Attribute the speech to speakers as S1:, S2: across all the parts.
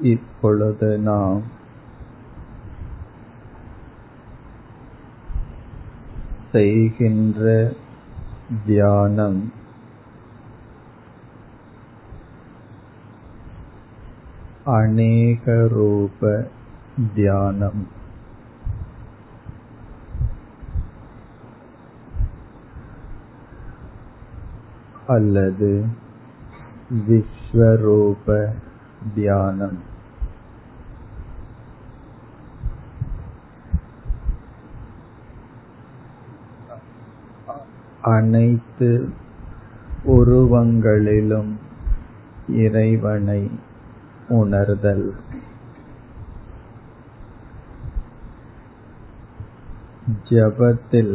S1: இப்பொழுது நாம் செய்கின்ற தியானம் அநேகரூப தியானம். அல்லது விஸ்வரூப தியானம் தியானம் அனைத்து உருவங்களிலும் இறைவனை உணர்தல் ஜபத்தில்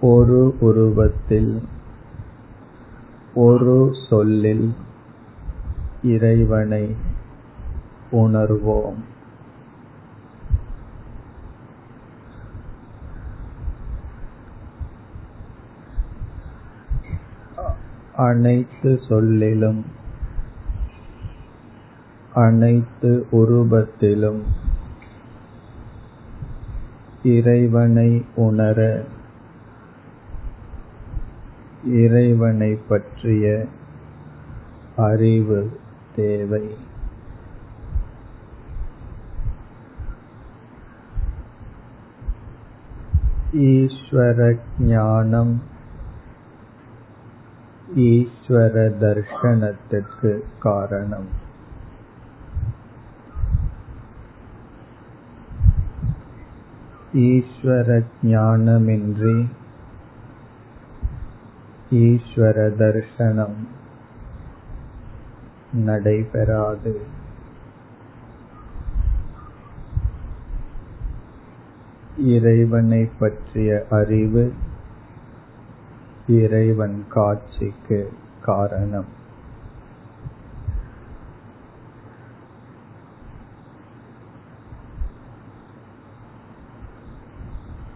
S1: ஒரு உருவத்தில் ஒரு சொல்லில் இறைவனை உணர்வோம். அனைத்து சொல்லிலும் அனைத்து உருவத்திலும் இறைவனை உணர இறைவனை பற்றிய அறிவு தேவை. ஈஸ்வர ஞானம் ஈஸ்வர தர்ஷனத்திற்கு காரணம். ஈஸ்வர ஞானமின்றி ஈஸ்வர தர்ஷனம் நடைபெறாது. இறைவனை பற்றிய அறிவு இறைவன் காட்சிக்கு காரணம்.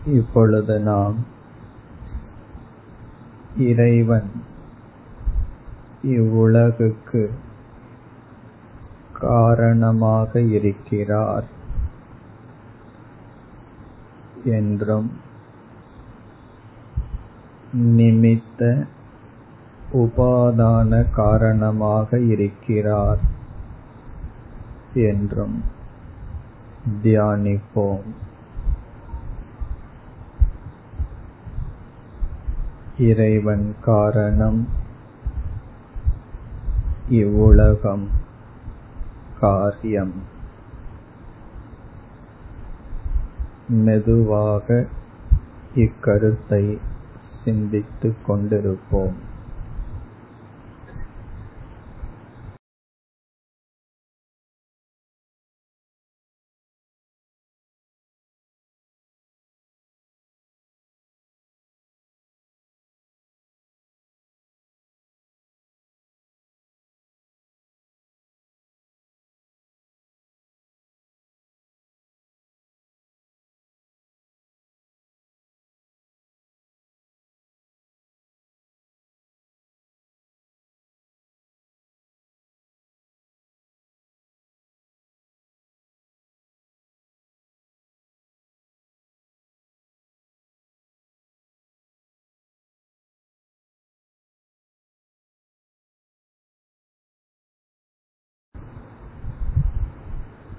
S1: இப்பொழுது நாம் இறைவன் இவ்வுலகுக்கு காரணமாக இருக்கிறார் என்றும் நிமித்த உபாதான காரணமாக இருக்கிறார் என்றும் தியானிப்போம். இறைவன் காரணம் இவ்வுலகம். காரியம். மெதுவாக இக்கருத்தை சிந்தித்துக் கொண்டிருப்போம்.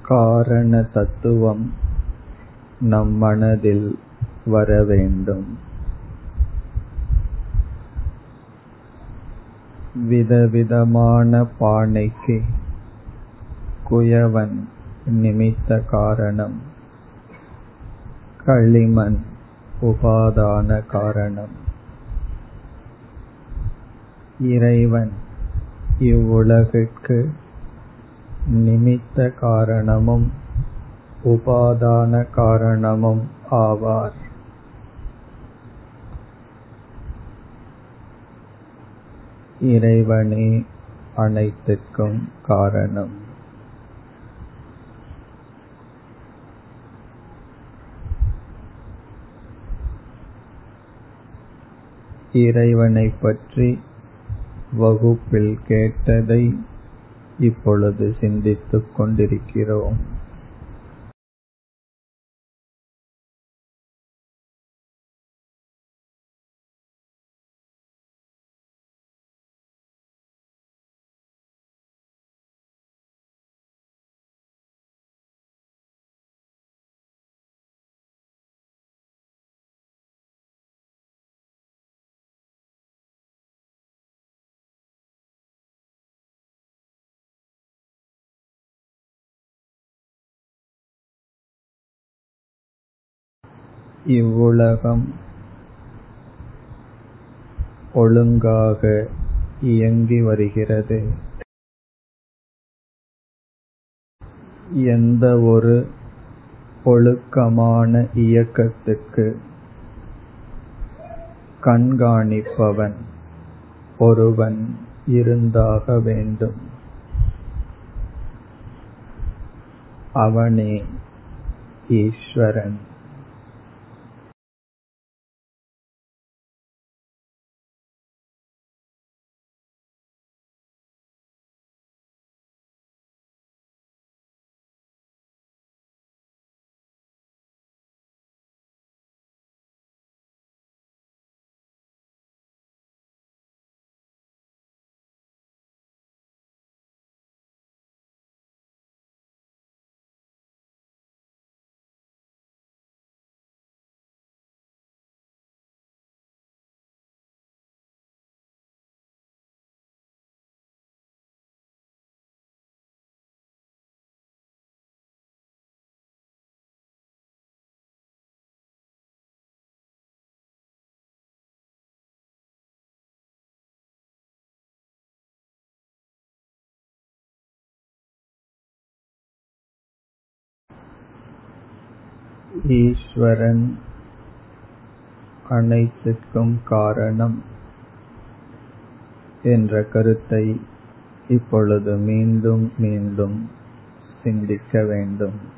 S1: காரண தத்துவம் நம் மனதில் வர வேண்டும். விதவிதமான பானைக்கு குயவன் நிமித்த காரணம் களிமண் உபாதான காரணம். இறைவன் இவ்வுலகிற்கு நிமித்த காரணமும் உபாதான காரணமும் ஆவார். இறைவனே அனைத்துக்கும் காரணம். இறைவனை பற்றி வகுப்பில் கேட்டதை இப்பொழுது சிந்தித்துக் கொண்டிருக்கிறோம். இவ்வுலகம் ஒழுங்காக இயங்கி வருகிறது. எந்த ஒரு ஒழுக்கமான இயக்கத்துக்கு கண்காணிப்பவன் ஒருவன் இருந்தாக வேண்டும். அவனே ஈஸ்வரன். ஈஸ்வரன் அனைத்திற்கும் காரணம் என்ற கருத்தை இப்பொழுது மீண்டும் மீண்டும் சிந்திக்க வேண்டும்.